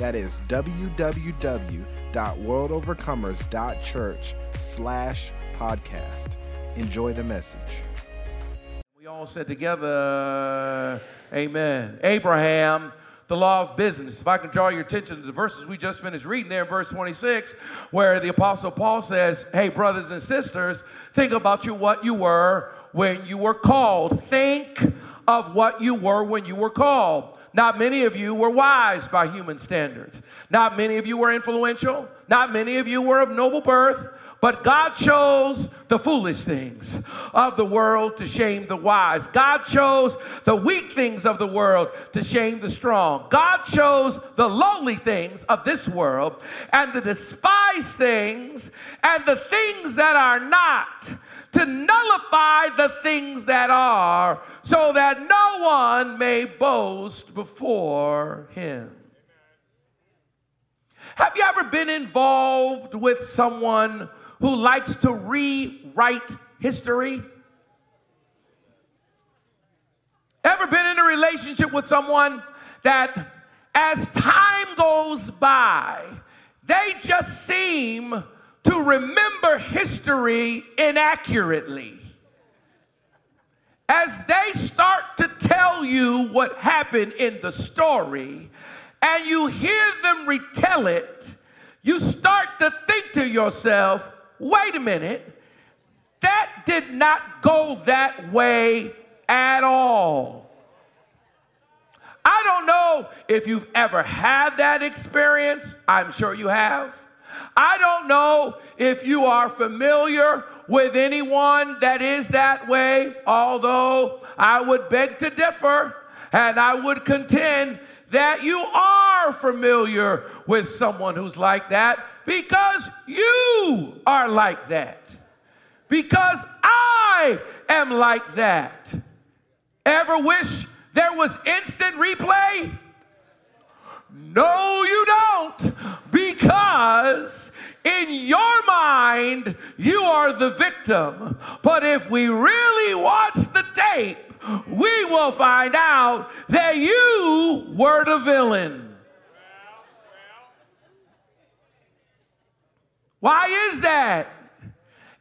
that is www.worldovercomers.church slash podcast. Enjoy the message. We all said together, Amen. Abraham, the law of business. If I can draw your attention to the verses we just finished reading there in verse 26, where the Apostle Paul says, Hey, brothers and sisters, think about you what you were when you were called. Think of what you were when you were called. Not many of you were wise by human standards. Not many of you were influential. Not many of you were of noble birth. But God chose the foolish things of the world to shame the wise. God chose the weak things of the world to shame the strong. God chose the lowly things of this world and the despised things and the things that are not to nullify the things that are, so that no one may boast before him. Have you ever been involved with someone who likes to rewrite history? Ever been in a relationship with someone that as time goes by, they just seem to remember history inaccurately. As they start to tell you what happened in the story, and you hear them retell it, you start to think to yourself, wait a minute, that did not go that way at all. I don't know if you've ever had that experience. I'm sure you have. I don't know if you are familiar with anyone that is that way, although I would beg to differ and I would contend that you are familiar with someone who's like that because you are like that. Because I am like that. Ever wish there was instant replay? No, you don't. Because in your mind, you are the victim. But if we really watch the tape, we will find out that you were the villain. Why is that?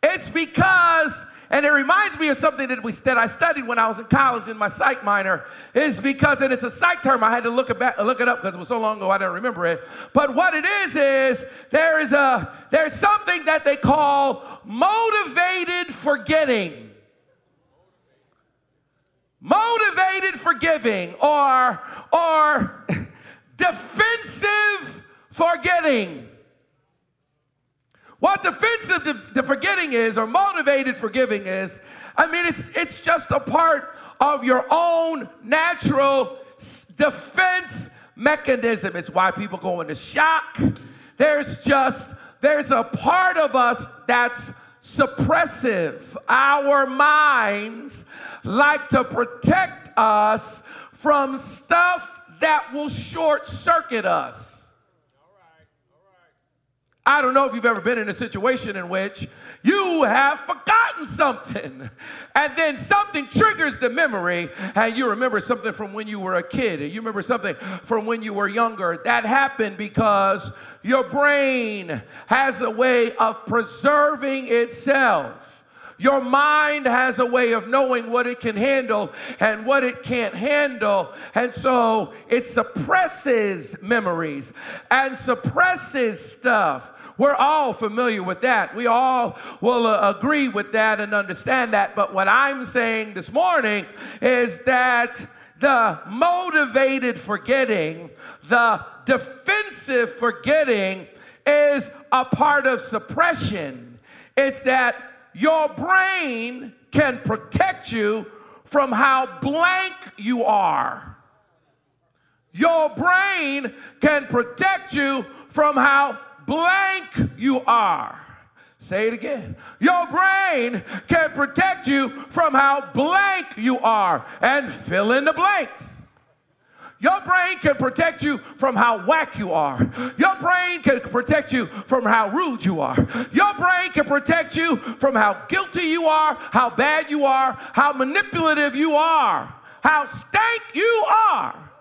It's because and it reminds me of something that we that I studied when I was in college in my psych minor. Is because and it's a psych term. I had to look it back, look it up because it was so long ago I don't remember it. But what it is is there is a there's something that they call motivated forgetting. Motivated forgiving or or defensive forgetting. What defensive the forgetting is, or motivated forgiving is, I mean, it's, it's just a part of your own natural defense mechanism. It's why people go into shock. There's just, there's a part of us that's suppressive. Our minds like to protect us from stuff that will short circuit us. I don't know if you've ever been in a situation in which you have forgotten something and then something triggers the memory and you remember something from when you were a kid you remember something from when you were younger. That happened because your brain has a way of preserving itself your mind has a way of knowing what it can handle and what it can't handle. And so it suppresses memories and suppresses stuff. We're all familiar with that. We all will uh, agree with that and understand that. But what I'm saying this morning is that the motivated forgetting, the defensive forgetting, is a part of suppression. It's that your brain can protect you from how blank you are. Your brain can protect you from how blank you are. Say it again. Your brain can protect you from how blank you are and fill in the blanks. Your brain can protect you from how whack you are. Your brain can protect you from how rude you are. Your brain can protect you from how guilty you are, how bad you are, how manipulative you are, how stank you are,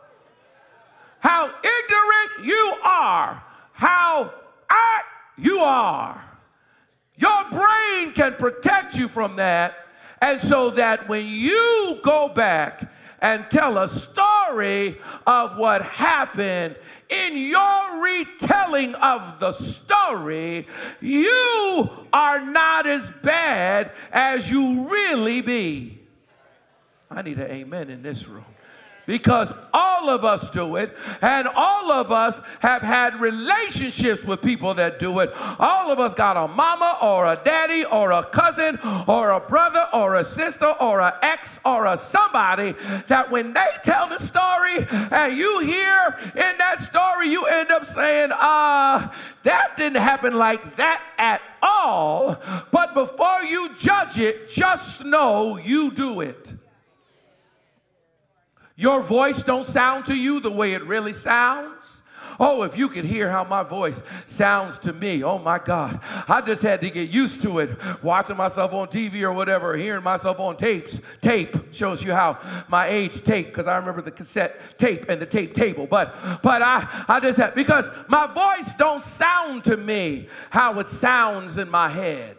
how ignorant you are, how art you are. Your brain can protect you from that. And so that when you go back and tell a story of what happened in your retelling of the story, you are not as bad as you really be. I need an amen in this room because all of us do it, and all of us have had relationships with people that do it. All of us got a mama or a daddy or a cousin or a brother or a sister or an ex or a somebody that when they tell the story and you hear in that story, you end up saying, uh, that didn't happen like that at all. But before you judge it, just know you do it. Your voice don't sound to you the way it really sounds. Oh, if you could hear how my voice sounds to me. Oh my God. I just had to get used to it. Watching myself on TV or whatever, hearing myself on tapes. Tape shows you how my age tape, because I remember the cassette tape and the tape table. But but I, I just had because my voice don't sound to me how it sounds in my head.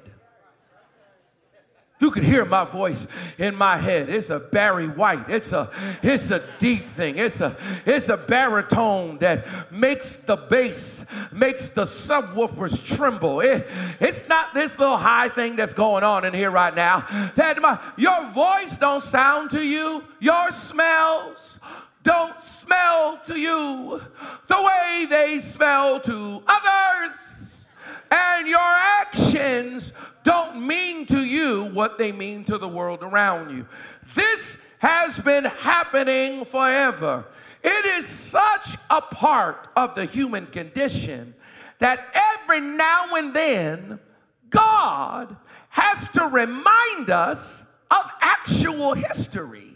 You can hear my voice in my head. It's a Barry White. It's a it's a deep thing. It's a it's a baritone that makes the bass, makes the subwoofers tremble. It, it's not this little high thing that's going on in here right now. That my your voice don't sound to you. Your smells don't smell to you the way they smell to others. And your actions don't mean to you what they mean to the world around you. This has been happening forever. It is such a part of the human condition that every now and then God has to remind us of actual history.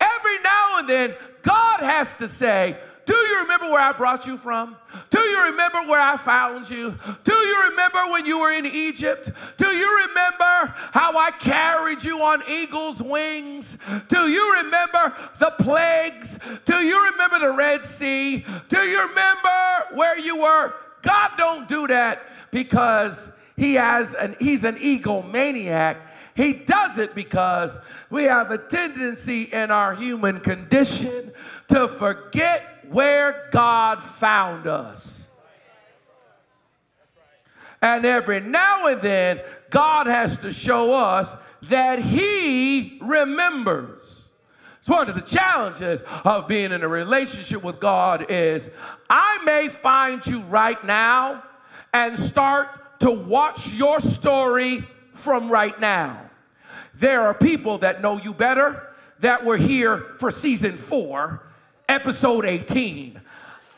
Every now and then, God has to say, do you remember where I brought you from? Do you remember where I found you? Do you remember when you were in Egypt? Do you remember how I carried you on eagle's wings? Do you remember the plagues? Do you remember the Red Sea? Do you remember where you were? God don't do that because he has an he's an egomaniac. He does it because we have a tendency in our human condition to forget where God found us. And every now and then, God has to show us that He remembers. So one of the challenges of being in a relationship with God is I may find you right now and start to watch your story from right now. There are people that know you better that were here for season four episode 18.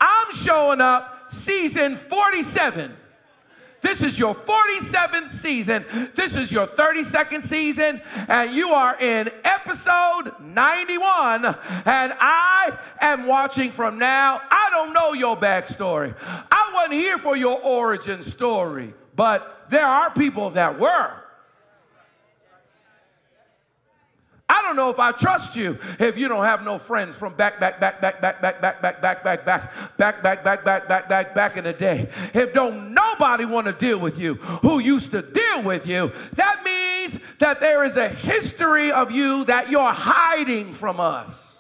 I'm showing up season 47. This is your 47th season. This is your 32nd season, and you are in episode 91. And I am watching from now. I don't know your backstory. I wasn't here for your origin story, but there are people that were. I don't know if I trust you if you don't have no friends from back, back, back, back, back, back, back, back, back, back, back, back, back, back, back, back, back, back in the day. If don't nobody want to deal with you who used to deal with you, that means that there is a history of you that you're hiding from us.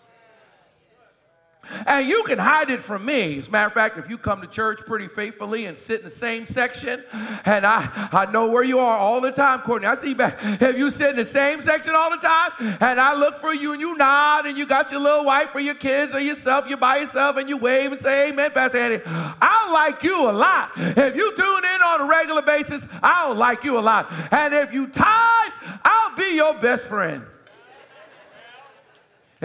And you can hide it from me. As a matter of fact, if you come to church pretty faithfully and sit in the same section, and I, I know where you are all the time, Courtney. I see you back. If you sit in the same section all the time, and I look for you and you nod and you got your little wife or your kids or yourself, you're by yourself and you wave and say, Amen, Pastor Andy. I like you a lot. If you tune in on a regular basis, I'll like you a lot. And if you tithe, I'll be your best friend.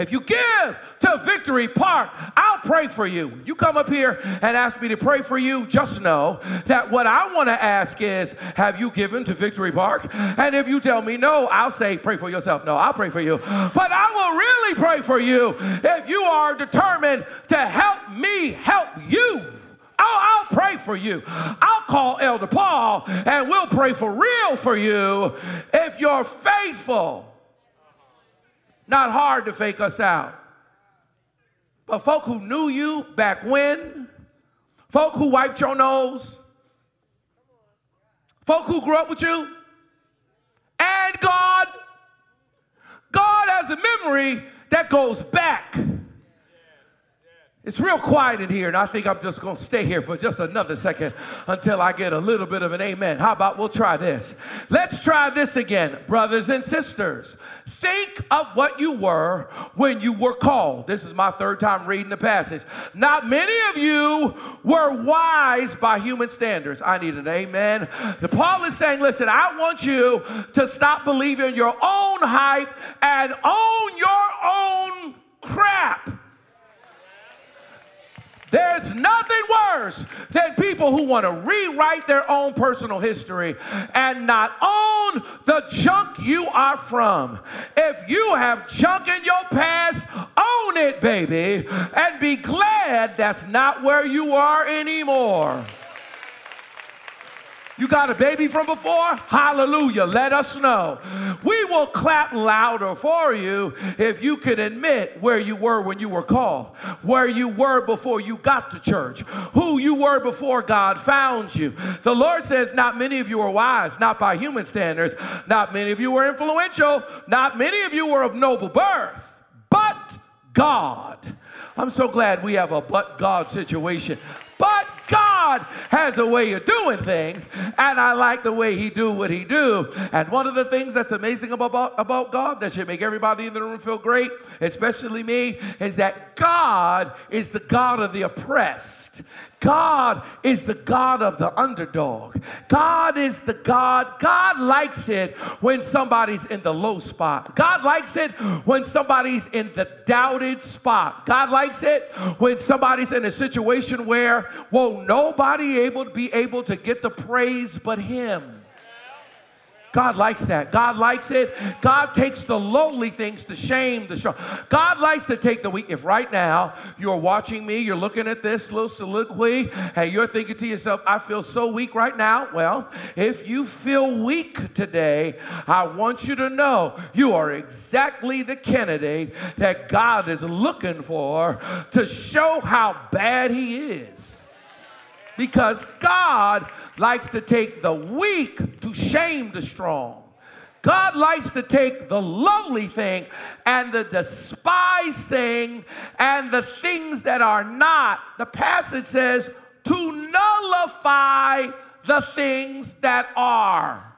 If you give to Victory Park, I'll pray for you. You come up here and ask me to pray for you, just know that what I want to ask is, have you given to Victory Park? And if you tell me no, I'll say, pray for yourself. No, I'll pray for you. But I will really pray for you if you are determined to help me help you. I'll, I'll, pray for you. I'll call Elder Paul and we'll pray for real for you if you're faithful. Not hard to fake us out. But folk who knew you back when, folk who wiped your nose, folk who grew up with you, and God, God has a memory that goes back. It's real quiet in here, and I think I'm just going to stay here for just another second until I get a little bit of an amen. How about we'll try this? Let's try this again, brothers and sisters. Think of what you were when you were called. This is my third time reading the passage. Not many of you were wise by human standards. I need an amen. The Paul is saying, listen, I want you to stop believing your own hype and own your own crap. There's nothing worse than people who want to rewrite their own personal history and not own the junk you are from. If you have junk in your past, own it, baby, and be glad that's not where you are anymore. You got a baby from before? Hallelujah. Let us know. We will clap louder for you if you can admit where you were when you were called, where you were before you got to church, who you were before God found you. The Lord says, Not many of you are wise, not by human standards, not many of you were influential, not many of you were of noble birth, but God. I'm so glad we have a but God situation. But God has a way of doing things, and I like the way He do what He do. And one of the things that's amazing about, about God that should make everybody in the room feel great, especially me, is that God is the God of the oppressed. God is the God of the underdog. God is the God. God likes it when somebody's in the low spot. God likes it when somebody's in the doubted spot. God likes it when somebody's in a situation where won't nobody able to be able to get the praise but him. God likes that. God likes it. God takes the lowly things to shame the strong. God likes to take the weak. If right now you're watching me, you're looking at this little soliloquy, and you're thinking to yourself, I feel so weak right now. Well, if you feel weak today, I want you to know you are exactly the candidate that God is looking for to show how bad He is. Because God likes to take the weak to shame the strong. God likes to take the lowly thing and the despised thing and the things that are not. The passage says to nullify the things that are.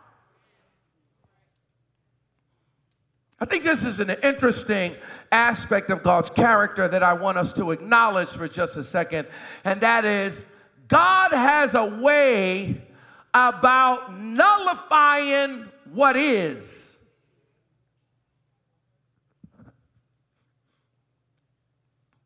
I think this is an interesting aspect of God's character that I want us to acknowledge for just a second, and that is God has a way about nullifying what is.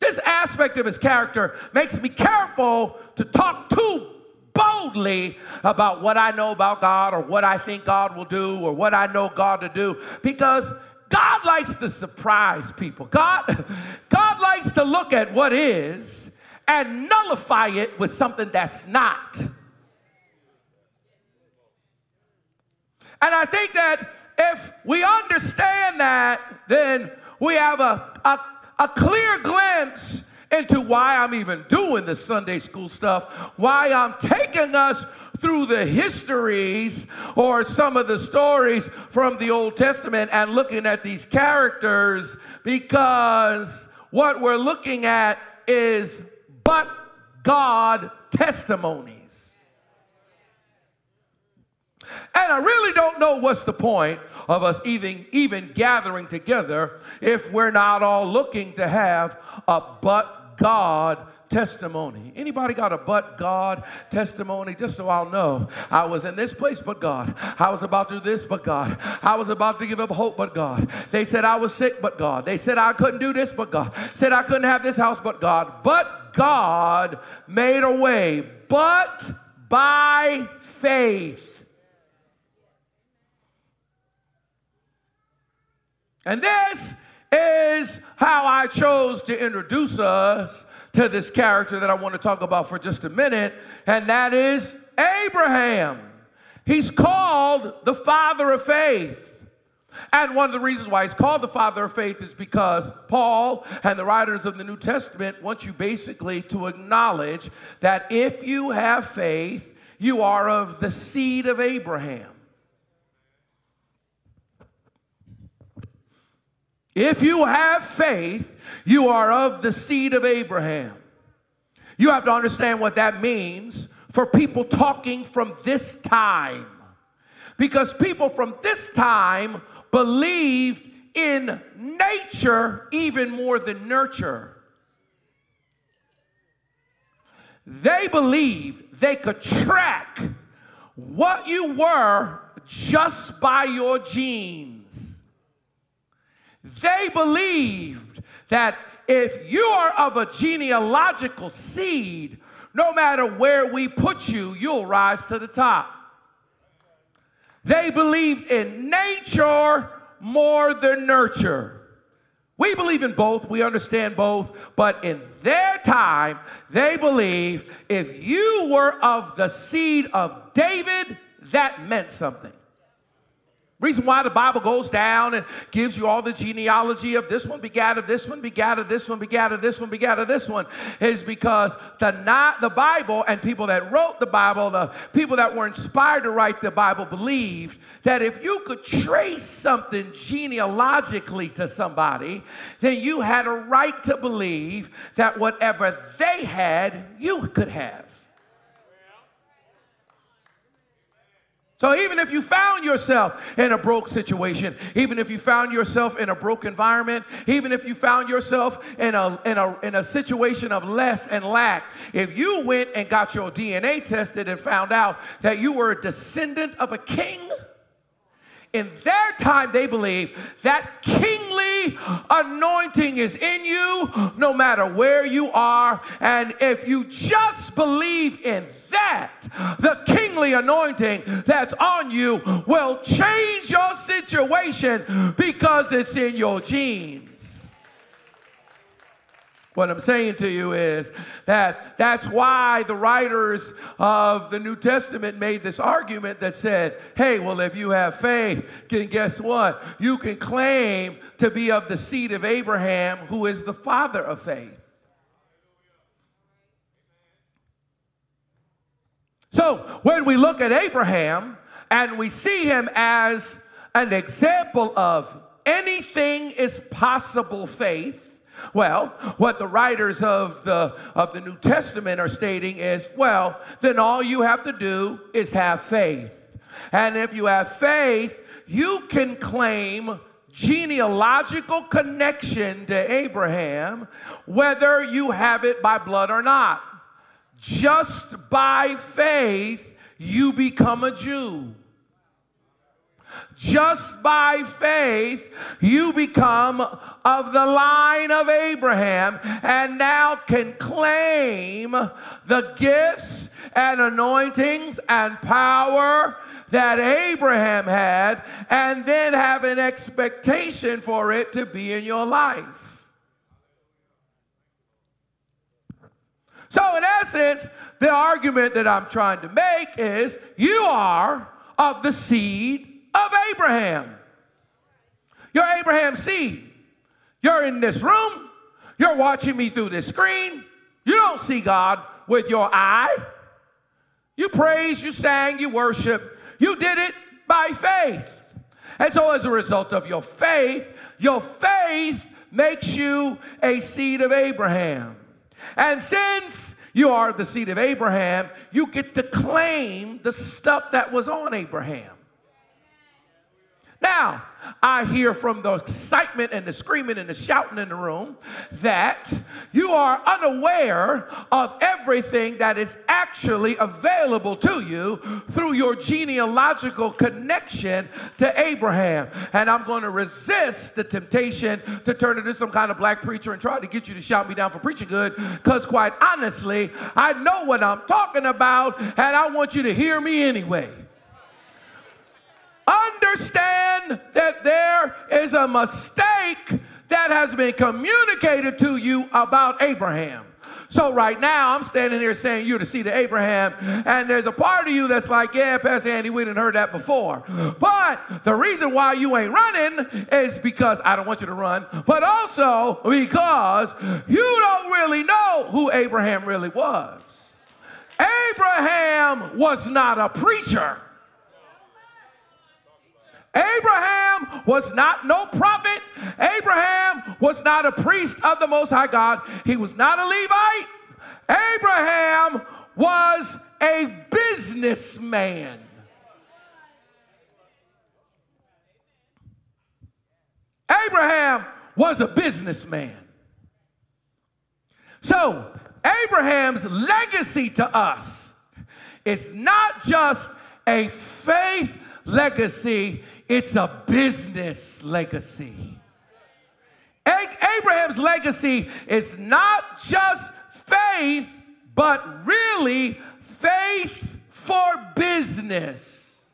This aspect of his character makes me careful to talk too boldly about what I know about God or what I think God will do or what I know God to do because God likes to surprise people. God, God likes to look at what is and nullify it with something that's not. And I think that if we understand that, then we have a, a, a clear glimpse into why I'm even doing the Sunday school stuff, why I'm taking us through the histories or some of the stories from the Old Testament and looking at these characters because what we're looking at is but God testimonies. And I really don't know what's the point of us even, even gathering together if we're not all looking to have a but God testimony. Anybody got a but God testimony? Just so I'll know. I was in this place, but God. I was about to do this, but God. I was about to give up hope, but God. They said I was sick, but God. They said I couldn't do this, but God. Said I couldn't have this house, but God. But God made a way. But by faith. And this is how I chose to introduce us to this character that I want to talk about for just a minute, and that is Abraham. He's called the father of faith. And one of the reasons why he's called the father of faith is because Paul and the writers of the New Testament want you basically to acknowledge that if you have faith, you are of the seed of Abraham. If you have faith, you are of the seed of Abraham. You have to understand what that means for people talking from this time. Because people from this time believed in nature even more than nurture. They believed they could track what you were just by your genes. They believed that if you are of a genealogical seed, no matter where we put you, you'll rise to the top. They believed in nature more than nurture. We believe in both, we understand both, but in their time, they believed if you were of the seed of David, that meant something. Reason why the Bible goes down and gives you all the genealogy of this one begat of this one begat of this one begat of this one begat of this one is because the not the Bible and people that wrote the Bible, the people that were inspired to write the Bible, believed that if you could trace something genealogically to somebody, then you had a right to believe that whatever they had, you could have. So even if you found yourself in a broke situation, even if you found yourself in a broke environment, even if you found yourself in a, in a, in a situation of less and lack, if you went and got your DNA tested and found out that you were a descendant of a king, in their time, they believe that kingly anointing is in you no matter where you are. And if you just believe in that, the kingly anointing that's on you will change your situation because it's in your genes. What I'm saying to you is that that's why the writers of the New Testament made this argument that said, hey, well, if you have faith, then guess what? You can claim to be of the seed of Abraham, who is the father of faith. So when we look at Abraham and we see him as an example of anything is possible faith, well, what the writers of the, of the New Testament are stating is, well, then all you have to do is have faith. And if you have faith, you can claim genealogical connection to Abraham, whether you have it by blood or not. Just by faith, you become a Jew just by faith, you become of the line of Abraham and now can claim the gifts and anointings and power that Abraham had, and then have an expectation for it to be in your life. So, in essence, the argument that I'm trying to make is you are of the seed of Abraham. You're Abraham's seed. You're in this room. You're watching me through this screen. You don't see God with your eye. You praise, you sang, you worship. You did it by faith. And so, as a result of your faith, your faith makes you a seed of Abraham. And since you are the seed of Abraham, you get to claim the stuff that was on Abraham. Now, I hear from the excitement and the screaming and the shouting in the room that you are unaware of everything that is actually available to you through your genealogical connection to Abraham. And I'm going to resist the temptation to turn into some kind of black preacher and try to get you to shout me down for preaching good, because quite honestly, I know what I'm talking about, and I want you to hear me anyway. Understand that there is a mistake that has been communicated to you about Abraham. So right now, I'm standing here saying you're the seed of Abraham, and there's a part of you that's like, yeah, Pastor Andy, we didn't heard that before. But the reason why you ain't running is because I don't want you to run, but also because you don't really know who Abraham really was. Abraham was not a preacher. Abraham was not no prophet. Abraham was not a priest of the Most High God. He was not a Levite. Abraham was a businessman. Abraham was a businessman. So, Abraham's legacy to us is not just a faith legacy, it's a business legacy. Abraham's legacy is not just faith, but really faith for business.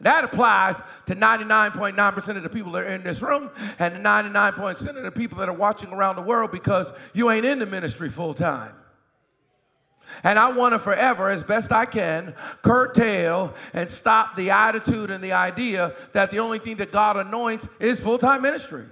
That applies to 99.9% of the people that are in this room and 99% of the people that are watching around the world because you ain't in the ministry full time. And I want to forever, as best I can, curtail and stop the attitude and the idea that the only thing that God anoints is full time ministry.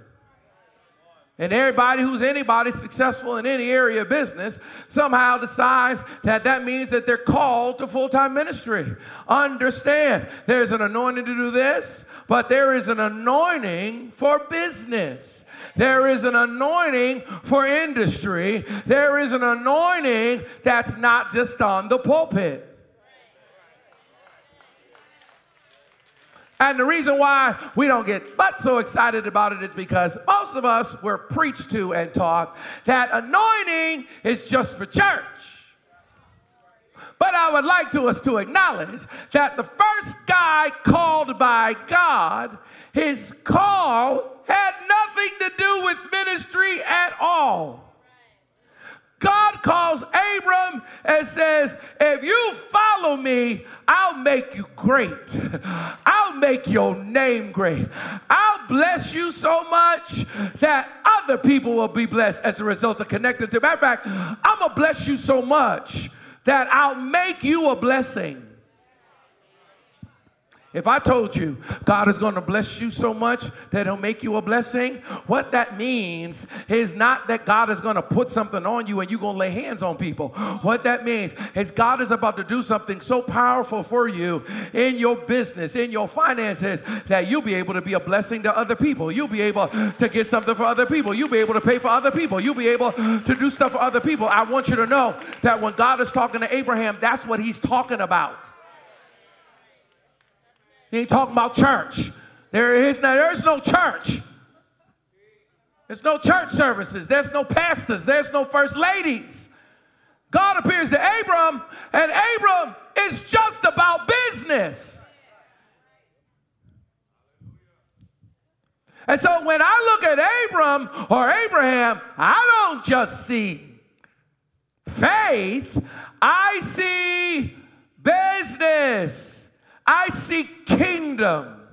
And everybody who's anybody successful in any area of business somehow decides that that means that they're called to full time ministry. Understand, there's an anointing to do this, but there is an anointing for business. There is an anointing for industry. There is an anointing that's not just on the pulpit. And the reason why we don't get but so excited about it is because most of us were preached to and taught that anointing is just for church. But I would like to us to acknowledge that the first guy called by God, his call had nothing to do with ministry at all. God calls Abram and says, If you follow me, I'll make you great. I'll make your name great. I'll bless you so much that other people will be blessed as a result of connecting to. Matter of fact, I'm going to bless you so much that I'll make you a blessing. If I told you God is going to bless you so much that He'll make you a blessing, what that means is not that God is going to put something on you and you're going to lay hands on people. What that means is God is about to do something so powerful for you in your business, in your finances, that you'll be able to be a blessing to other people. You'll be able to get something for other people. You'll be able to pay for other people. You'll be able to do stuff for other people. I want you to know that when God is talking to Abraham, that's what He's talking about. He ain't talking about church. There is no, there is no church. There's no church services. There's no pastors. There's no first ladies. God appears to Abram, and Abram is just about business. And so when I look at Abram or Abraham, I don't just see faith, I see business. I seek kingdom.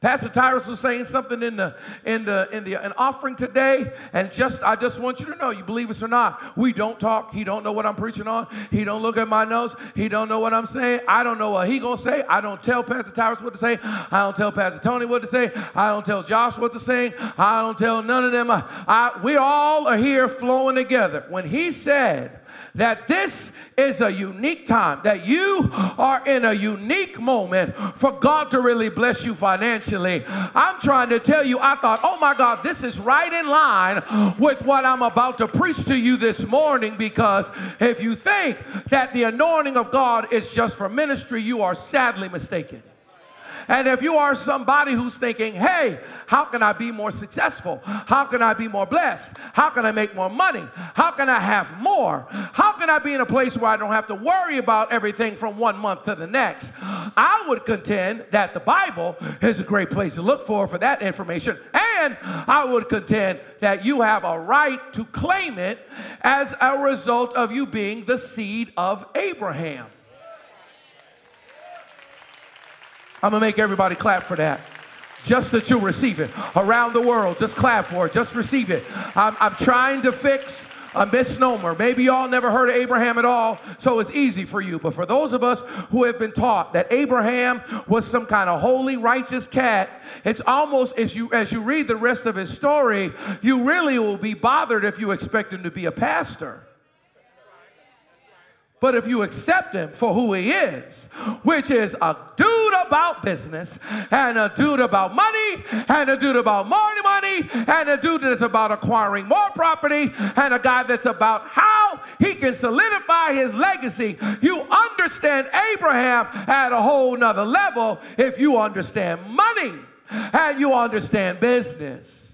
Pastor Tyrus was saying something in the in the in the an offering today, and just I just want you to know, you believe us or not, we don't talk. He don't know what I'm preaching on. He don't look at my notes. He don't know what I'm saying. I don't know what he gonna say. I don't tell Pastor Tyrus what to say. I don't tell Pastor Tony what to say. I don't tell Josh what to say. I don't tell none of them. I, I, we all are here flowing together. When he said that this is a unique time, that you are in a unique moment for God to really bless you financially. I'm trying to tell you, I thought, oh my God, this is right in line with what I'm about to preach to you this morning because if you think that the anointing of God is just for ministry, you are sadly mistaken. And if you are somebody who's thinking, hey, how can I be more successful? How can I be more blessed? How can I make more money? How can I have more? How can I be in a place where I don't have to worry about everything from one month to the next? I would contend that the Bible is a great place to look for for that information. And I would contend that you have a right to claim it as a result of you being the seed of Abraham. I'm gonna make everybody clap for that. Just that you'll receive it. Around the world, just clap for it. Just receive it. I'm, I'm trying to fix a misnomer. Maybe y'all never heard of Abraham at all, so it's easy for you. But for those of us who have been taught that Abraham was some kind of holy, righteous cat, it's almost as you as you read the rest of his story, you really will be bothered if you expect him to be a pastor. But if you accept him for who he is, which is a dude about business, and a dude about money, and a dude about more money, and a dude that's about acquiring more property, and a guy that's about how he can solidify his legacy, you understand Abraham at a whole nother level if you understand money and you understand business.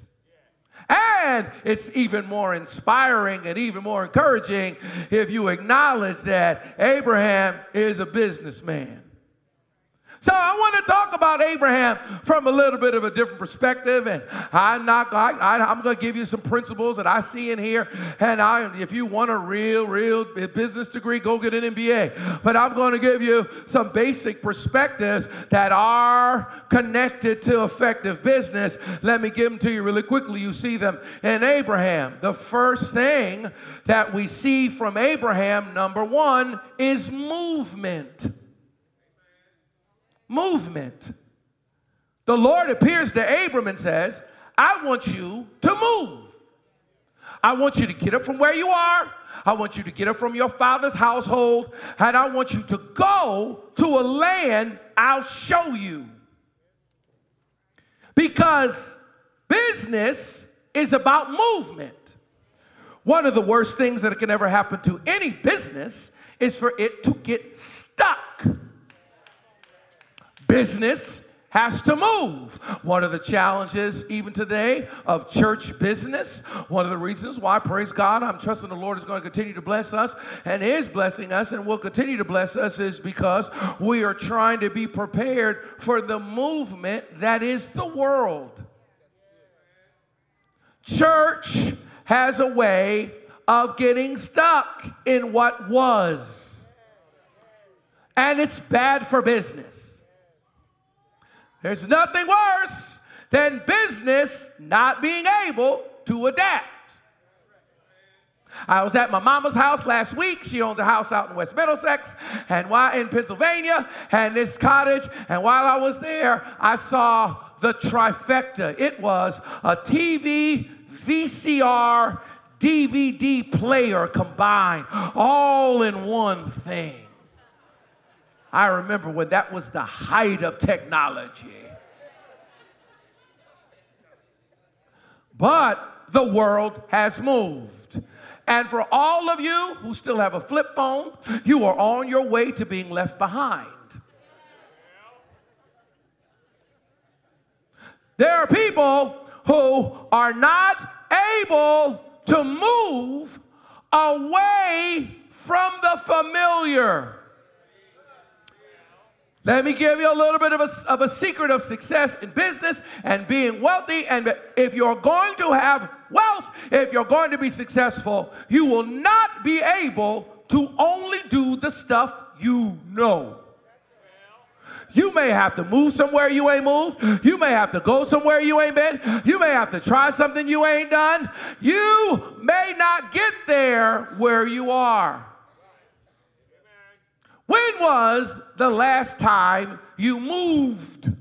And it's even more inspiring and even more encouraging if you acknowledge that Abraham is a businessman. So I want to talk about Abraham from a little bit of a different perspective, and I'm not. I, am going to give you some principles that I see in here. And I, if you want a real, real business degree, go get an MBA. But I'm going to give you some basic perspectives that are connected to effective business. Let me give them to you really quickly. You see them in Abraham. The first thing that we see from Abraham, number one, is movement movement. The Lord appears to Abram and says, I want you to move. I want you to get up from where you are. I want you to get up from your father's household. And I want you to go to a land I'll show you. Because business is about movement. One of the worst things that can ever happen to any business is for it to get stuck business has to move. One of the challenges, even today, of church business, one of the reasons why, praise God, I'm trusting the Lord is going to continue to bless us and is blessing us and will continue to bless us is because we are trying to be prepared for the movement that is the world. Church has a way of getting stuck in what was, and it's bad for business. There's nothing worse than business not being able to adapt. I was at my mama's house last week. She owns a house out in West Middlesex and why in Pennsylvania and this cottage. And while I was there, I saw the trifecta. It was a TV, VCR, DVD player combined, all in one thing. I remember when that was the height of technology. But the world has moved. And for all of you who still have a flip phone, you are on your way to being left behind. There are people who are not able to move away from the familiar. Let me give you a little bit of a, of a secret of success in business and being wealthy. And if you're going to have wealth, if you're going to be successful, you will not be able to only do the stuff you know. You may have to move somewhere you ain't moved. You may have to go somewhere you ain't been. You may have to try something you ain't done. You may not get there where you are. When was the last time you moved?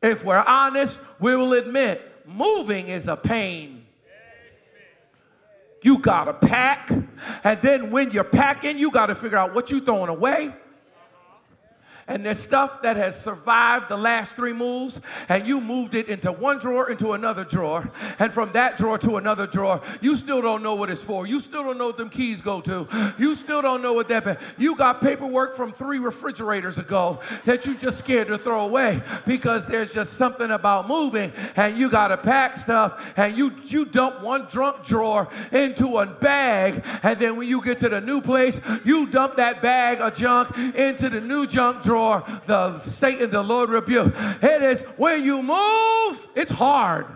If we're honest, we will admit moving is a pain. You gotta pack, and then when you're packing, you gotta figure out what you're throwing away and there's stuff that has survived the last three moves, and you moved it into one drawer, into another drawer, and from that drawer to another drawer, you still don't know what it's for. You still don't know what them keys go to. You still don't know what that. You got paperwork from three refrigerators ago that you just scared to throw away because there's just something about moving, and you got to pack stuff, and you you dump one drunk drawer into a bag, and then when you get to the new place, you dump that bag of junk into the new junk drawer. The Satan, the Lord rebuke. It is when you move, it's hard.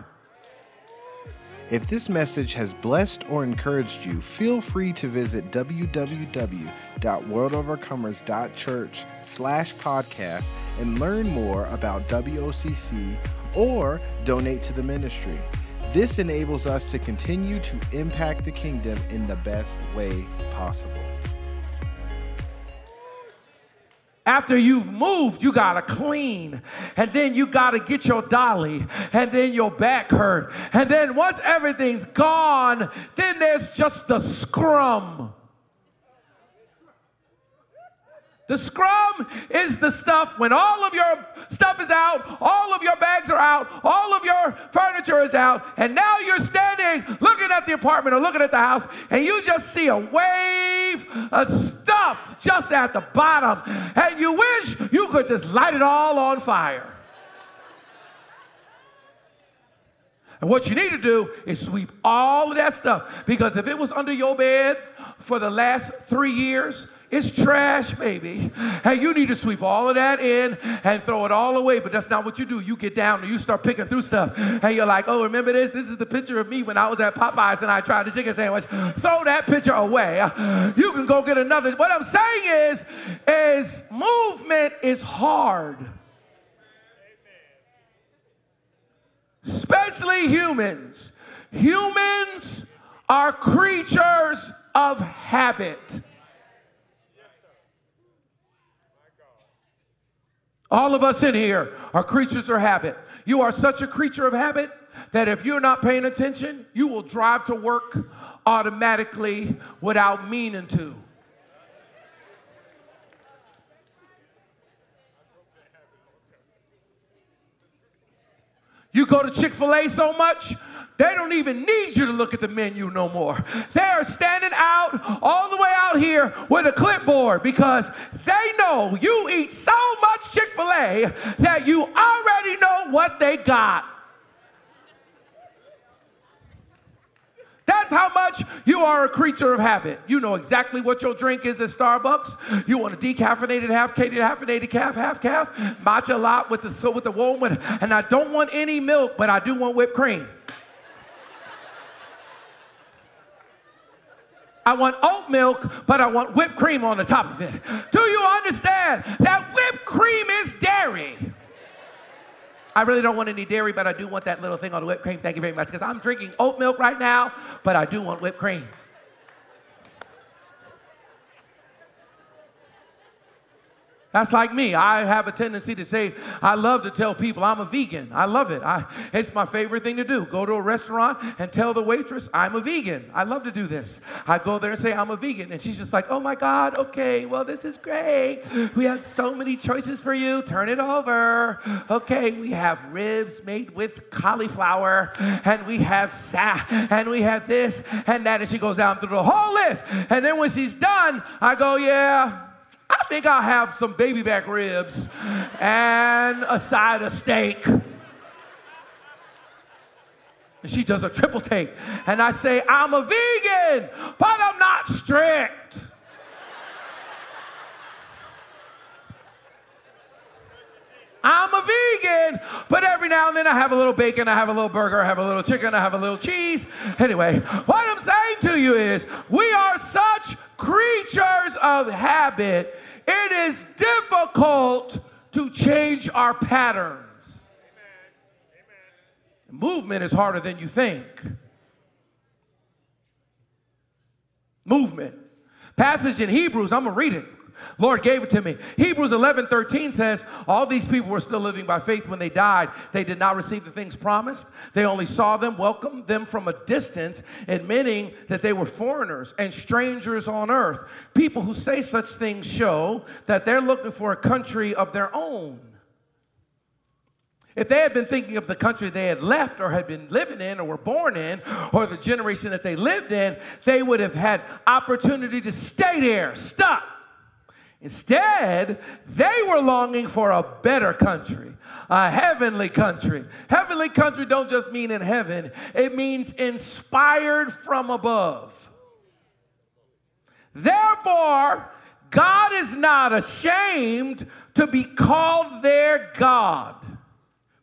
If this message has blessed or encouraged you, feel free to visit www.worldovercomers.church slash podcast and learn more about WOCC or donate to the ministry. This enables us to continue to impact the kingdom in the best way possible. After you've moved, you gotta clean. And then you gotta get your dolly. And then your back hurt. And then once everything's gone, then there's just the scrum. The scrum is the stuff when all of your stuff is out, all of your bags are out, all of your furniture is out, and now you're standing looking at the apartment or looking at the house, and you just see a wave of stuff just at the bottom, and you wish you could just light it all on fire. And what you need to do is sweep all of that stuff because if it was under your bed for the last three years, it's trash, baby. Hey, you need to sweep all of that in and throw it all away. But that's not what you do. You get down and you start picking through stuff. And you're like, oh, remember this? This is the picture of me when I was at Popeyes and I tried the chicken sandwich. Throw that picture away. You can go get another. What I'm saying is, is movement is hard. Especially humans. Humans are creatures of habit. All of us in here are creatures of habit. You are such a creature of habit that if you're not paying attention, you will drive to work automatically without meaning to. You go to Chick fil A so much, they don't even need you to look at the menu no more. They are standing out all the way out here with a clipboard because they know you eat so much Chick fil A that you already know what they got. That's how much you are a creature of habit. You know exactly what your drink is at Starbucks. You want a decaffeinated, half caffeinated, calf, half calf, matcha lot with the so with the with, and I don't want any milk, but I do want whipped cream. I want oat milk, but I want whipped cream on the top of it. Do you understand that whipped cream is dairy? I really don't want any dairy, but I do want that little thing on the whipped cream. Thank you very much. Because I'm drinking oat milk right now, but I do want whipped cream. That's like me. I have a tendency to say, I love to tell people I'm a vegan. I love it. I, it's my favorite thing to do. Go to a restaurant and tell the waitress, I'm a vegan. I love to do this. I go there and say, I'm a vegan. And she's just like, oh my God, okay, well, this is great. We have so many choices for you. Turn it over. Okay, we have ribs made with cauliflower, and we have sa, and we have this and that. And she goes down through the whole list. And then when she's done, I go, yeah, think I'll have some baby back ribs and a side of steak. And she does a triple take. And I say, I'm a vegan, but I'm not strict. I'm a vegan, but every now and then I have a little bacon, I have a little burger, I have a little chicken, I have a little cheese. Anyway, what I'm saying to you is we are such creatures of habit. It is difficult to change our patterns. Amen. Movement is harder than you think. Movement. Passage in Hebrews, I'm going to read it Lord gave it to me. Hebrews 11 13 says, All these people were still living by faith when they died. They did not receive the things promised. They only saw them, welcomed them from a distance, admitting that they were foreigners and strangers on earth. People who say such things show that they're looking for a country of their own. If they had been thinking of the country they had left or had been living in or were born in or the generation that they lived in, they would have had opportunity to stay there, stuck. Instead, they were longing for a better country, a heavenly country. Heavenly country don't just mean in heaven, it means inspired from above. Therefore, God is not ashamed to be called their God.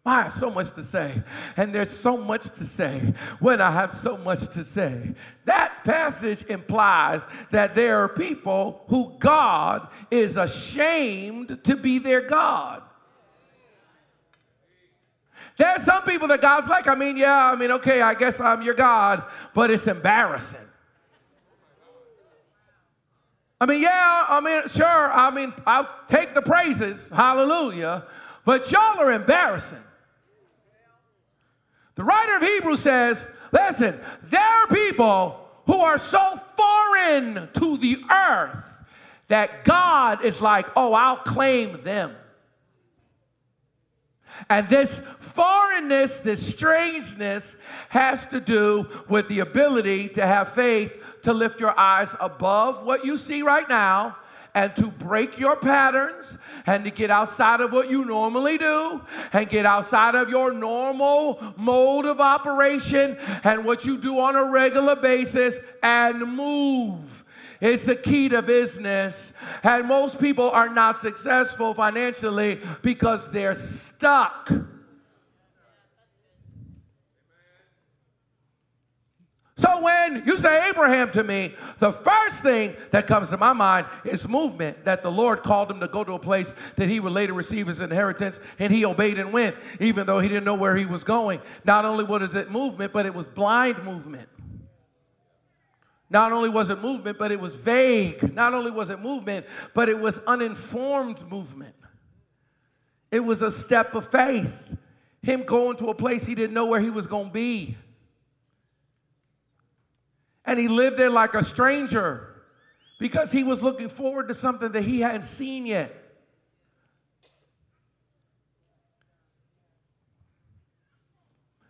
I have so much to say, and there's so much to say when I have so much to say. That passage implies that there are people who God is ashamed to be their God. There are some people that God's like, I mean, yeah, I mean, okay, I guess I'm your God, but it's embarrassing. I mean, yeah, I mean, sure, I mean, I'll take the praises, hallelujah, but y'all are embarrassing. The writer of Hebrews says, listen, there are people who are so foreign to the earth that God is like, oh, I'll claim them. And this foreignness, this strangeness, has to do with the ability to have faith to lift your eyes above what you see right now and to break your patterns and to get outside of what you normally do and get outside of your normal mode of operation and what you do on a regular basis and move. It's a key to business. And most people are not successful financially because they're stuck. So when you say Abraham to me, the first thing that comes to my mind is movement that the Lord called him to go to a place that he would later receive his inheritance, and he obeyed and went, even though he didn't know where he was going. Not only was it movement, but it was blind movement. Not only was it movement, but it was vague. Not only was it movement, but it was uninformed movement. It was a step of faith. Him going to a place he didn't know where he was going to be. And he lived there like a stranger because he was looking forward to something that he hadn't seen yet.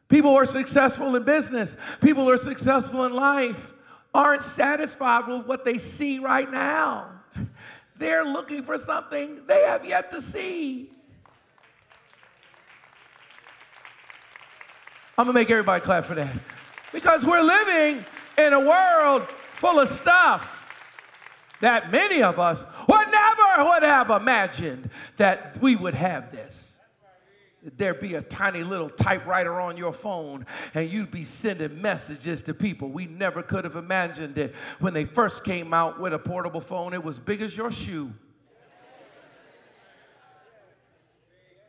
People who are successful in business, people who are successful in life, aren't satisfied with what they see right now. They're looking for something they have yet to see. I'm gonna make everybody clap for that. Because we're living in a world full of stuff that many of us would never would have imagined that we would have this. There'd be a tiny little typewriter on your phone, and you'd be sending messages to people. We never could have imagined it. When they first came out with a portable phone, it was big as your shoe.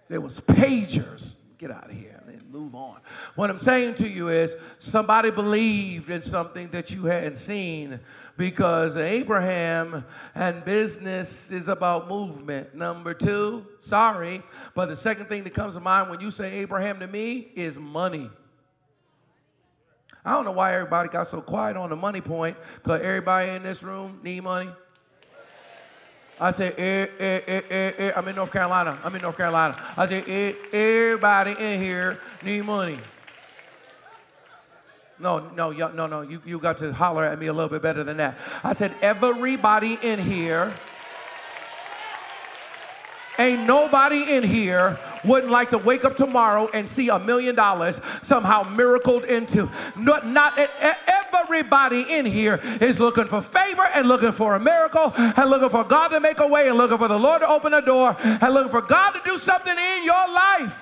There was pagers. Get out of here move on. What I'm saying to you is somebody believed in something that you hadn't seen because Abraham and business is about movement. Number two, sorry, but the second thing that comes to mind when you say Abraham to me is money. I don't know why everybody got so quiet on the money point, because everybody in this room need money. I said, eh, eh, eh. I'm in North Carolina. I'm in North Carolina. I said, everybody in here need money. No, no, no, no. You, you got to holler at me a little bit better than that. I said, everybody in here Ain't nobody in here wouldn't like to wake up tomorrow and see a million dollars somehow miracled into. Not, not everybody in here is looking for favor and looking for a miracle and looking for God to make a way and looking for the Lord to open a door and looking for God to do something in your life.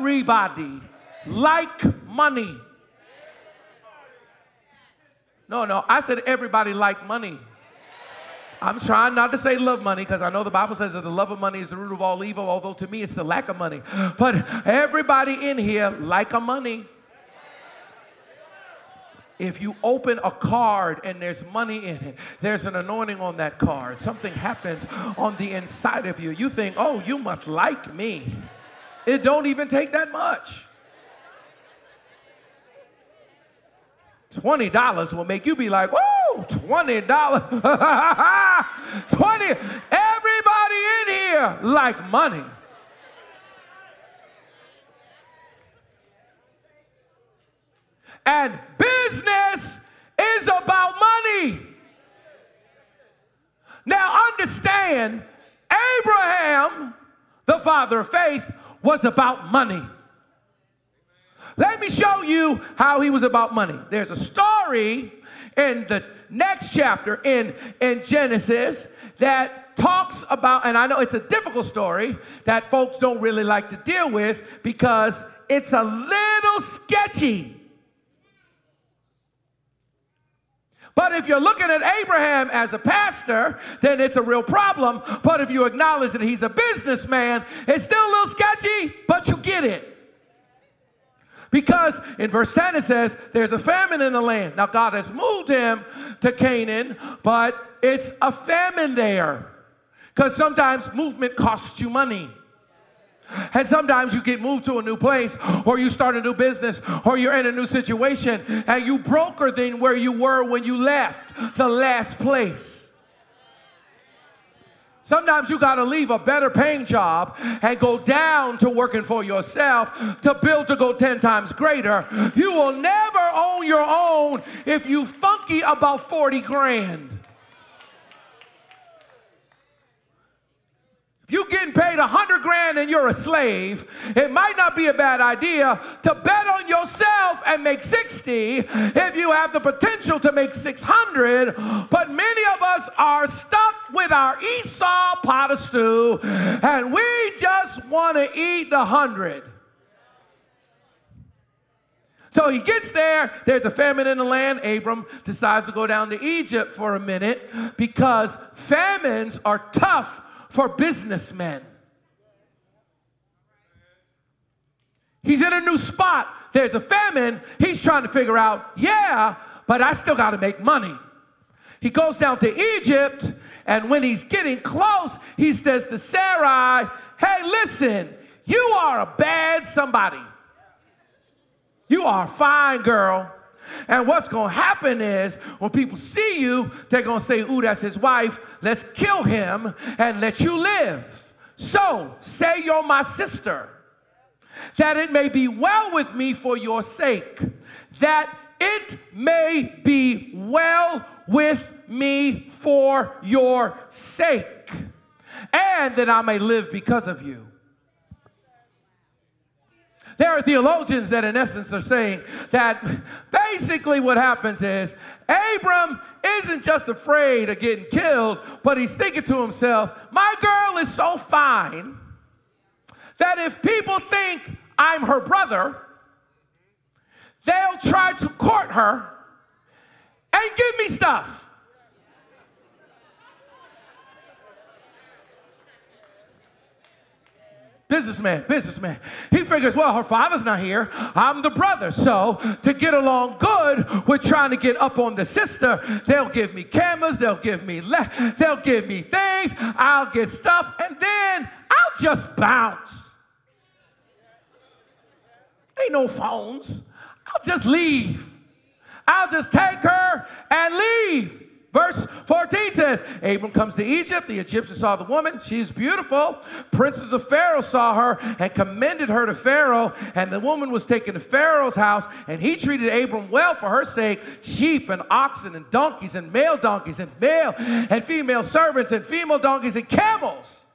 Everybody like money. No, no, I said everybody like money. I'm trying not to say love money because I know the Bible says that the love of money is the root of all evil, although to me it's the lack of money. But everybody in here like a money. If you open a card and there's money in it, there's an anointing on that card. Something happens on the inside of you. You think, oh, you must like me. It don't even take that much. $20 will make you be like, whoa, $20. 20. Everybody in here like money. And business is about money. Now understand, Abraham, the father of faith, was about money. Let me show you how he was about money. There's a story in the next chapter in, in Genesis that talks about, and I know it's a difficult story that folks don't really like to deal with because it's a little sketchy. But if you're looking at Abraham as a pastor, then it's a real problem. But if you acknowledge that he's a businessman, it's still a little sketchy, but you get it. Because in verse 10 it says, There's a famine in the land. Now, God has moved him to Canaan, but it's a famine there. Because sometimes movement costs you money. And sometimes you get moved to a new place, or you start a new business, or you're in a new situation, and you broker than where you were when you left the last place. Sometimes you got to leave a better paying job and go down to working for yourself to build to go 10 times greater. You will never own your own if you funky about 40 grand. You getting paid a hundred grand and you're a slave, it might not be a bad idea to bet on yourself and make 60 if you have the potential to make 600. But many of us are stuck with our Esau pot of stew and we just want to eat the hundred. So he gets there, there's a famine in the land. Abram decides to go down to Egypt for a minute because famines are tough for businessmen. He's in a new spot. There's a famine. He's trying to figure out, yeah, but I still got to make money. He goes down to Egypt, and when he's getting close, he says to Sarai, Hey, listen, you are a bad somebody. You are fine girl. And what's going to happen is when people see you, they're going to say, Ooh, that's his wife. Let's kill him and let you live. So say you're my sister, that it may be well with me for your sake, that it may be well with me for your sake, and that I may live because of you. There are theologians that, in essence, are saying that basically what happens is Abram isn't just afraid of getting killed, but he's thinking to himself, My girl is so fine that if people think I'm her brother, they'll try to court her and give me stuff. Businessman, businessman. He figures, well, her father's not here. I'm the brother. So to get along good, we're trying to get up on the sister. They'll give me cameras. They'll give me le- they'll give me things. I'll get stuff, and then I'll just bounce. Ain't no phones. I'll just leave. I'll just take her and leave. Verse 14 says, Abram comes to Egypt. The Egyptians saw the woman. She's beautiful. Princes of Pharaoh saw her and commended her to Pharaoh. And the woman was taken to Pharaoh's house, and he treated Abram well for her sake sheep and oxen and donkeys and male donkeys and male and female servants and female donkeys and camels.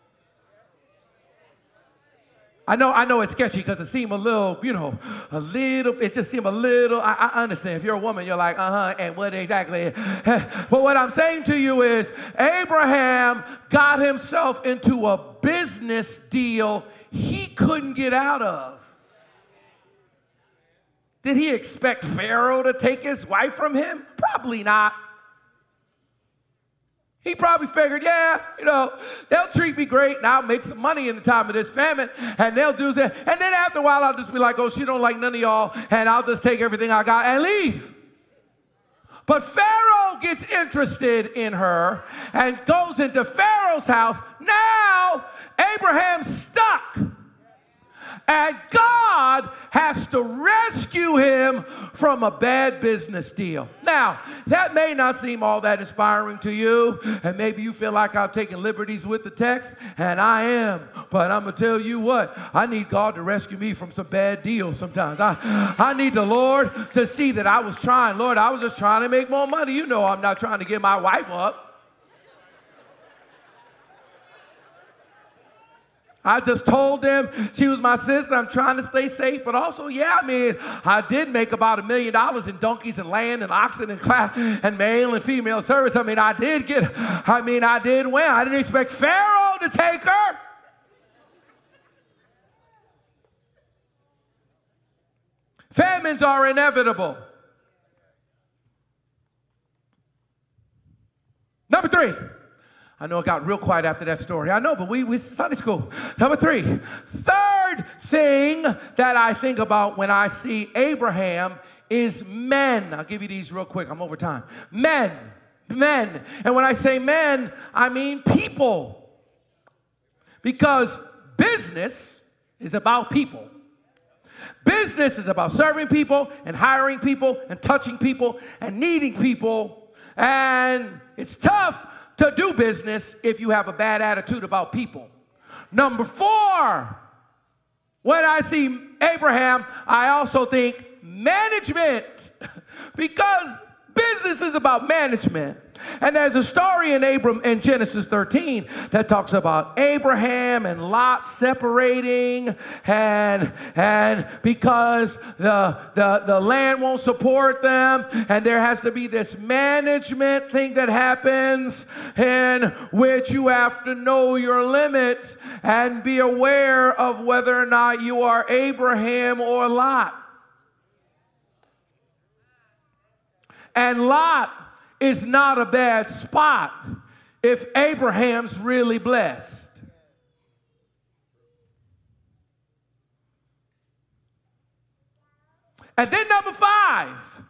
I know, I know it's sketchy because it seemed a little, you know, a little, it just seemed a little, I, I understand. If you're a woman, you're like, uh-huh, and what exactly? but what I'm saying to you is Abraham got himself into a business deal he couldn't get out of. Did he expect Pharaoh to take his wife from him? Probably not. He probably figured, yeah, you know, they'll treat me great and I'll make some money in the time of this famine and they'll do that. And then after a while, I'll just be like, oh, she don't like none of y'all and I'll just take everything I got and leave. But Pharaoh gets interested in her and goes into Pharaoh's house. Now, Abraham's stuck. And God has to rescue him from a bad business deal. Now, that may not seem all that inspiring to you, and maybe you feel like I've taken liberties with the text, and I am. But I'm going to tell you what, I need God to rescue me from some bad deals sometimes. I, I need the Lord to see that I was trying. Lord, I was just trying to make more money. You know, I'm not trying to get my wife up. I just told them she was my sister. I'm trying to stay safe, but also, yeah, I mean, I did make about a million dollars in donkeys and land and oxen and class and male and female service. I mean, I did get, I mean, I did win. I didn't expect Pharaoh to take her. Famines are inevitable. Number three. I know it got real quiet after that story. I know, but we, we Sunday school. Number three, third thing that I think about when I see Abraham is men. I'll give you these real quick. I'm over time. Men, men. And when I say men, I mean people. Because business is about people. Business is about serving people and hiring people and touching people and needing people. And it's tough to do business if you have a bad attitude about people. Number four, when I see Abraham, I also think management because business is about management. And there's a story in Abram in Genesis 13 that talks about Abraham and Lot separating, and and because the, the, the land won't support them, and there has to be this management thing that happens in which you have to know your limits and be aware of whether or not you are Abraham or Lot. And Lot is not a bad spot if Abraham's really blessed. And then number five,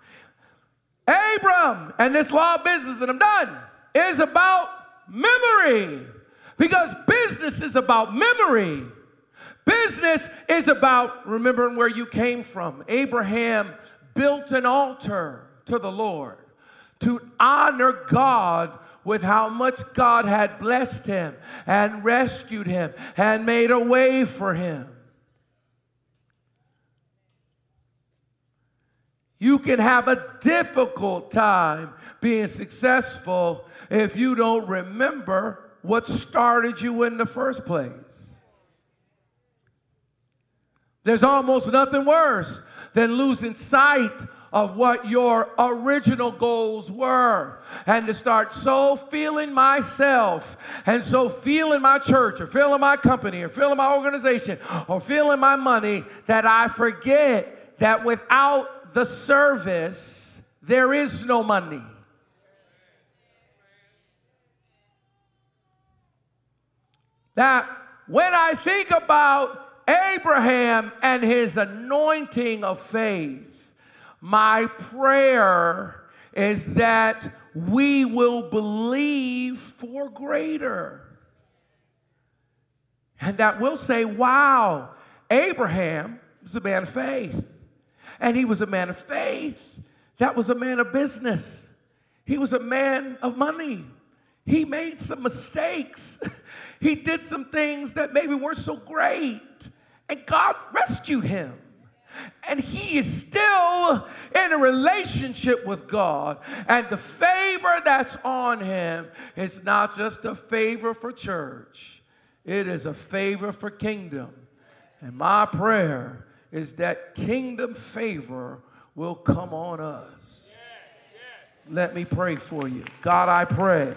Abram and this law of business, and I'm done, is about memory. Because business is about memory. Business is about remembering where you came from. Abraham built an altar to the Lord to honor God with how much God had blessed him and rescued him and made a way for him. You can have a difficult time being successful if you don't remember what started you in the first place. There's almost nothing worse than losing sight of what your original goals were and to start so feeling myself and so feeling my church or feeling my company or feeling my organization or feeling my money that I forget that without the service, there is no money. That when I think about Abraham and his anointing of faith, my prayer is that we will believe for greater. And that we'll say, wow, Abraham was a man of faith. And he was a man of faith. That was a man of business. He was a man of money. He made some mistakes. he did some things that maybe weren't so great. And God rescued him and he is still in a relationship with God. And the favor that's on him is not just a favor for church, it is a favor for kingdom. And my prayer is that kingdom favor will come on us. Let me pray for you. God, I pray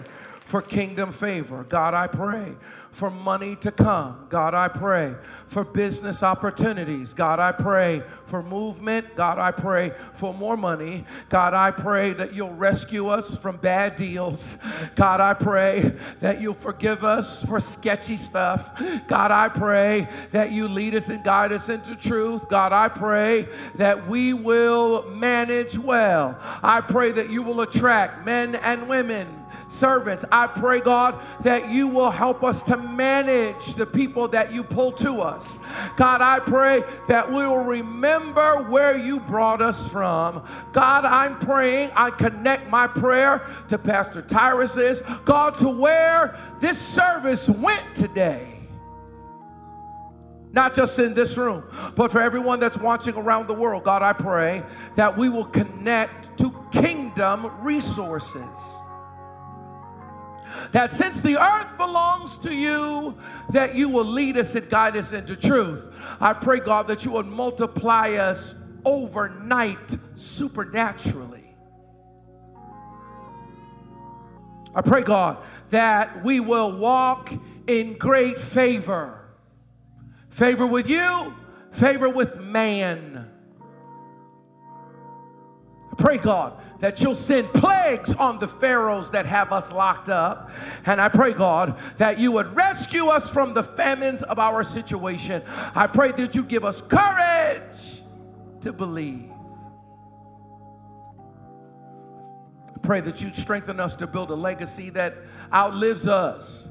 for kingdom favor. God, I pray for money to come. God, I pray for business opportunities. God, I pray for movement. God, I pray for more money. God, I pray that you'll rescue us from bad deals. God, I pray that you'll forgive us for sketchy stuff. God, I pray that you lead us and guide us into truth. God, I pray that we will manage well. I pray that you will attract men and women servants. I pray, God, that you will help us to manage the people that you pull to us. God, I pray that we will remember where you brought us from. God, I'm praying, I connect my prayer to Pastor Tyrus's, God, to where this service went today not just in this room, but for everyone that's watching around the world. God, I pray that we will connect to kingdom resources that since the earth belongs to you, that you will lead us and guide us into truth. I pray, God, that you would multiply us overnight supernaturally. I pray, God, that we will walk in great favor favor with you, favor with man. Pray, God, that you'll send plagues on the pharaohs that have us locked up. And I pray, God, that you would rescue us from the famines of our situation. I pray that you give us courage to believe. I pray that you strengthen us to build a legacy that outlives us.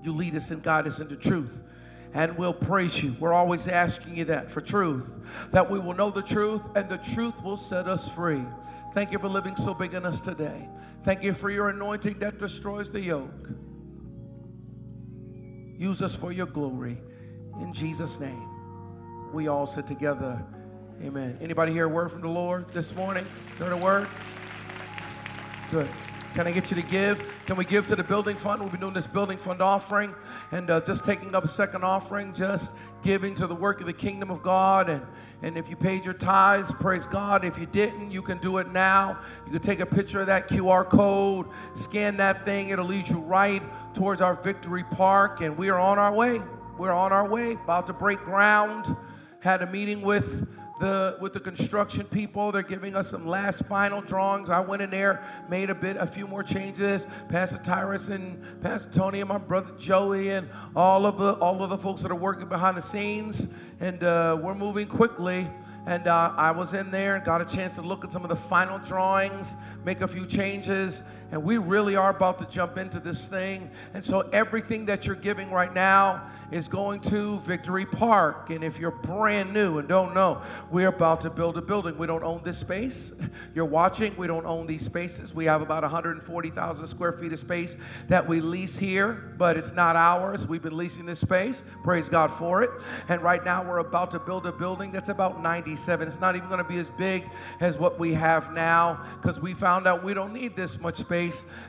You lead us and guide us into truth and we'll praise you. We're always asking you that for truth, that we will know the truth and the truth will set us free. Thank you for living so big in us today. Thank you for your anointing that destroys the yoke. Use us for your glory. In Jesus' name, we all sit together. Amen. Anybody hear a word from the Lord this morning? Heard a word? Good. Can I get you to give? Can we give to the building fund? We've been doing this building fund offering and uh, just taking up a second offering, just giving to the work of the kingdom of God. And, and if you paid your tithes, praise God. If you didn't, you can do it now. You can take a picture of that QR code, scan that thing, it'll lead you right towards our Victory Park. And we are on our way. We're on our way, about to break ground. Had a meeting with the with the construction people. They're giving us some last final drawings. I went in there, made a bit, a few more changes. Pastor Tyrus and Pastor Tony and my brother Joey and all of the all of the folks that are working behind the scenes, and uh, we're moving quickly. And uh, I was in there and got a chance to look at some of the final drawings, make a few changes, and we really are about to jump into this thing. And so everything that you're giving right now is going to Victory Park. And if you're brand new and don't know, we're about to build a building. We don't own this space. You're watching, we don't own these spaces. We have about 140,000 square feet of space that we lease here, but it's not ours. We've been leasing this space. Praise God for it. And right now we're about to build a building that's about 97. It's not even going to be as big as what we have now because we found out we don't need this much space.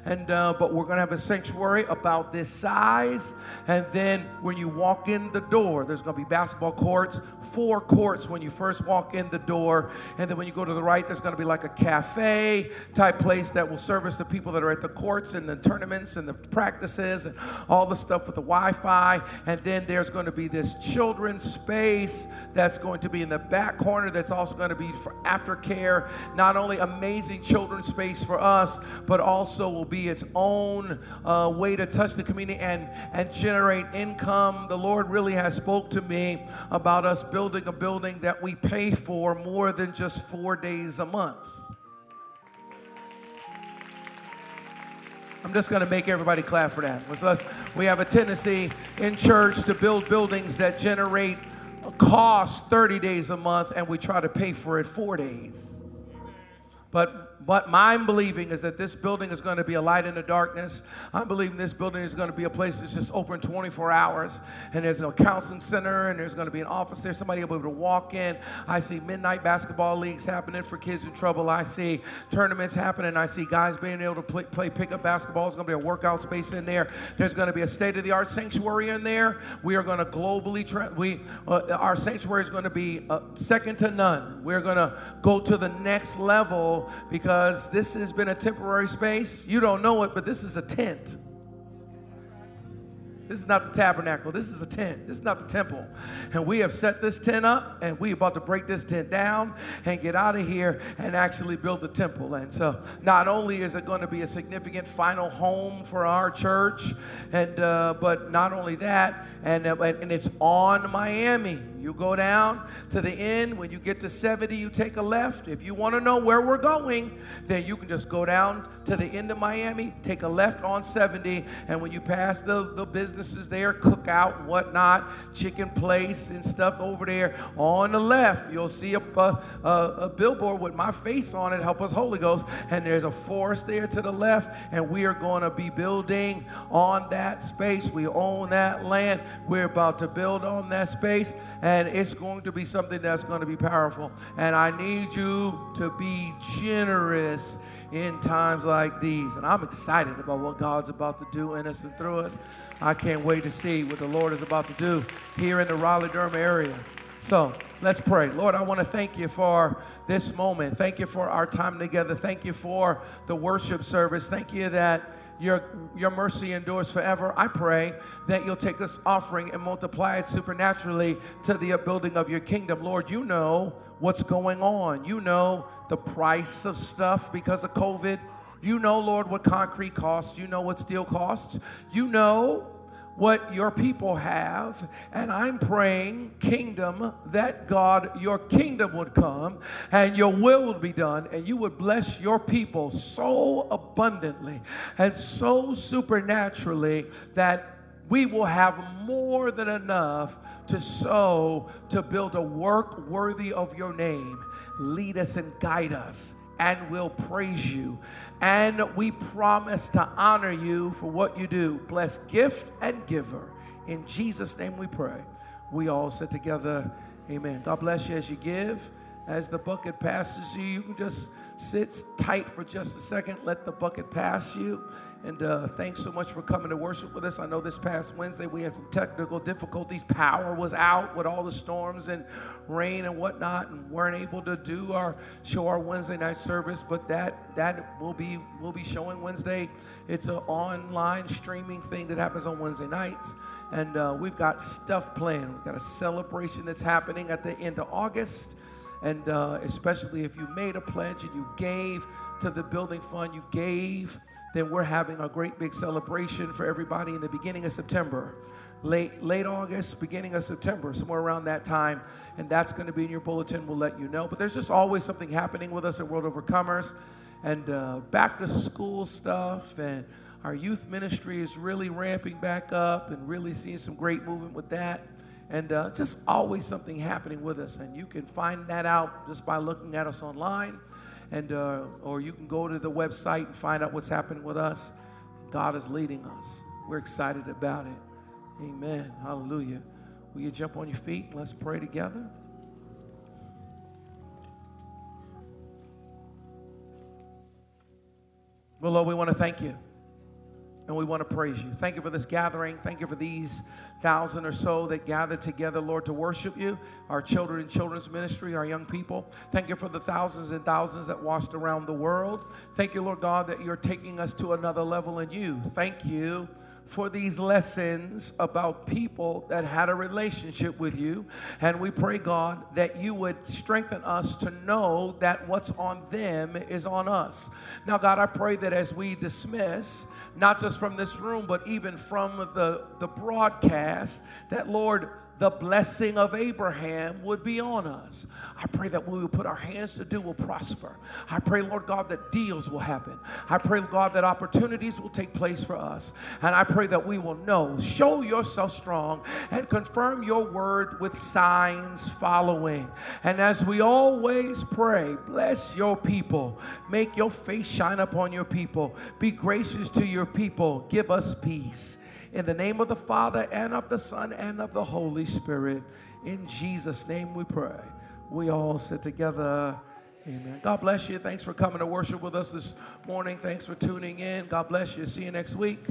And uh, but we're to have a sanctuary about this size. And then when you walk in the door, there's to be basketball courts, four courts when you first walk in the door. And then when you go to the right, there's to be like a cafe type place that will service the people that are at the courts and the tournaments and the practices and all the stuff with the Wi Fi. And then there's to be this children's space that's going to be in the back corner that's also going to be for aftercare. Not only amazing children's space for us, but also will be its own uh, way to touch the community and, and generate income the Lord really has spoke to me about us building a building that we pay for more than just four days a month. I'm just going to make everybody clap for that. We have a tendency in church to build buildings that generate a cost 30 days a month, and we try to pay for it four days. But but my believing is that this building is going to be a light in the darkness. I'm believing this building is going to be a place that's just open 24 hours. And there's a counseling center, and there's going to be an office there. Somebody will be able to walk in. I see midnight basketball leagues happening for kids in trouble. I see tournaments happening. I see guys being able to play, play pickup basketball. There's going to be a workout space in there. There's going to be a state of the art sanctuary in there. We are going to globally, tra- we, uh, our sanctuary is going to be uh, second to none. We're going to go to the next level temple because this has been a temporary space. You don't know it, but this is a tent. This is not the tabernacle. This is a tent. This is not the temple. And we have set this tent up and we about to break this tent down and get out of here and actually build the temple. And so not only is it going to be a significant final home for our church, and uh, but not only that, and, uh, and it's on Miami. You go down to the end. When you get to 70, you take a left. If you want to know where we're going, then you can just go down to the end of Miami, take a left on 70, and when you pass the, the businesses there, cookout whatnot, chicken place and stuff over there, on the left, you'll see a, a, a billboard with my face on it, Help Us Holy Ghost, and there's a forest there to the left, and we are going to be building on that space. We own that land. We're about to build on that space. And it's going to be something that's going to be powerful. And I need you to be generous in times like these. And I'm excited about what God's about to do in us and through us. I can't wait to see what the Lord is about to do here in the Raleigh Durham area. So let's pray. Lord, I want to thank you for this moment. Thank you for our time together. Thank you for the worship service. Thank you that your, your mercy endures forever. I pray that you'll take this offering and multiply it supernaturally to the upbuilding of your kingdom. Lord, you know what's going on. You know the price of stuff because of COVID. You know, Lord, what concrete costs. You know what steel costs. You know what your people have. And I'm praying, kingdom, that God, your kingdom would come and your will would be done, and you would bless your people so abundantly and so supernaturally that we will have more than enough to sow to build a work worthy of your name. Lead us and guide us and we'll praise you. And we promise to honor you for what you do. Bless gift and giver. In Jesus' name we pray. We all sit together. Amen. God bless you as you give. As the bucket passes you, you can just sit tight for just a second. Let the bucket pass you. And uh, thanks so much for coming to worship with us. I know this past Wednesday we had some technical difficulties. Power was out with all the storms and rain and whatnot, and weren't able to do our show our Wednesday night service. But that that will be will be showing Wednesday. It's an online streaming thing that happens on Wednesday nights, and uh, we've got stuff planned. We've got a celebration that's happening at the end of August, and uh, especially if you made a pledge and you gave to the building fund, you gave then we're having a great big celebration for everybody in the beginning of September. Late, late August, beginning of September, somewhere around that time. And that's going to be in your bulletin. We'll let you know. But there's just always something happening with us at World Overcomers and uh, back to school stuff. And our youth ministry is really ramping back up and really seeing some great movement with that. And uh, just always something happening with us. And you can find that out just by looking at us online and uh, or you can go to the website and find out what's happening with us. God is leading us. We're excited about it. Amen. Hallelujah. Will you jump on your feet let's pray together? Well, Lord, we want to thank you and we want to praise you. Thank you for this gathering. Thank you for these thousand or so that gathered together, Lord, to worship you. Our children and children's ministry, our young people. Thank you for the thousands and thousands that watched around the world. Thank you, Lord God, that you're taking us to another level in you. Thank you for these lessons about people that had a relationship with you. And we pray, God, that you would strengthen us to know that what's on them is on us. Now, God, I pray that as we dismiss, not just from this room, but even from the, the broadcast, that Lord, the blessing of Abraham would be on us. I pray that we will put our hands to do will prosper. I pray, Lord God, that deals will happen. I pray, God, that opportunities will take place for us. And I pray that we will know, show yourself strong, and confirm your word with signs following. And as we always pray, bless your people. Make your face shine upon your people. Be gracious to your people. Give us peace. In the name of the Father and of the Son and of the Holy Spirit. In Jesus' name we pray. We all sit together. Amen. God bless you. Thanks for coming to worship with us this morning. Thanks for tuning in. God bless you. See you next week.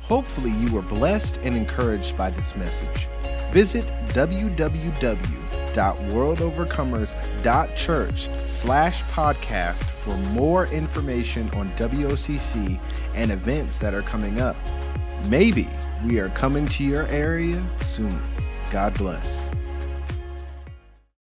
Hopefully, you were blessed and encouraged by this message. Visit www www.worldovercomers.church slash podcast for more information on WOCC and events that are coming up. Maybe we are coming to your area soon. God bless.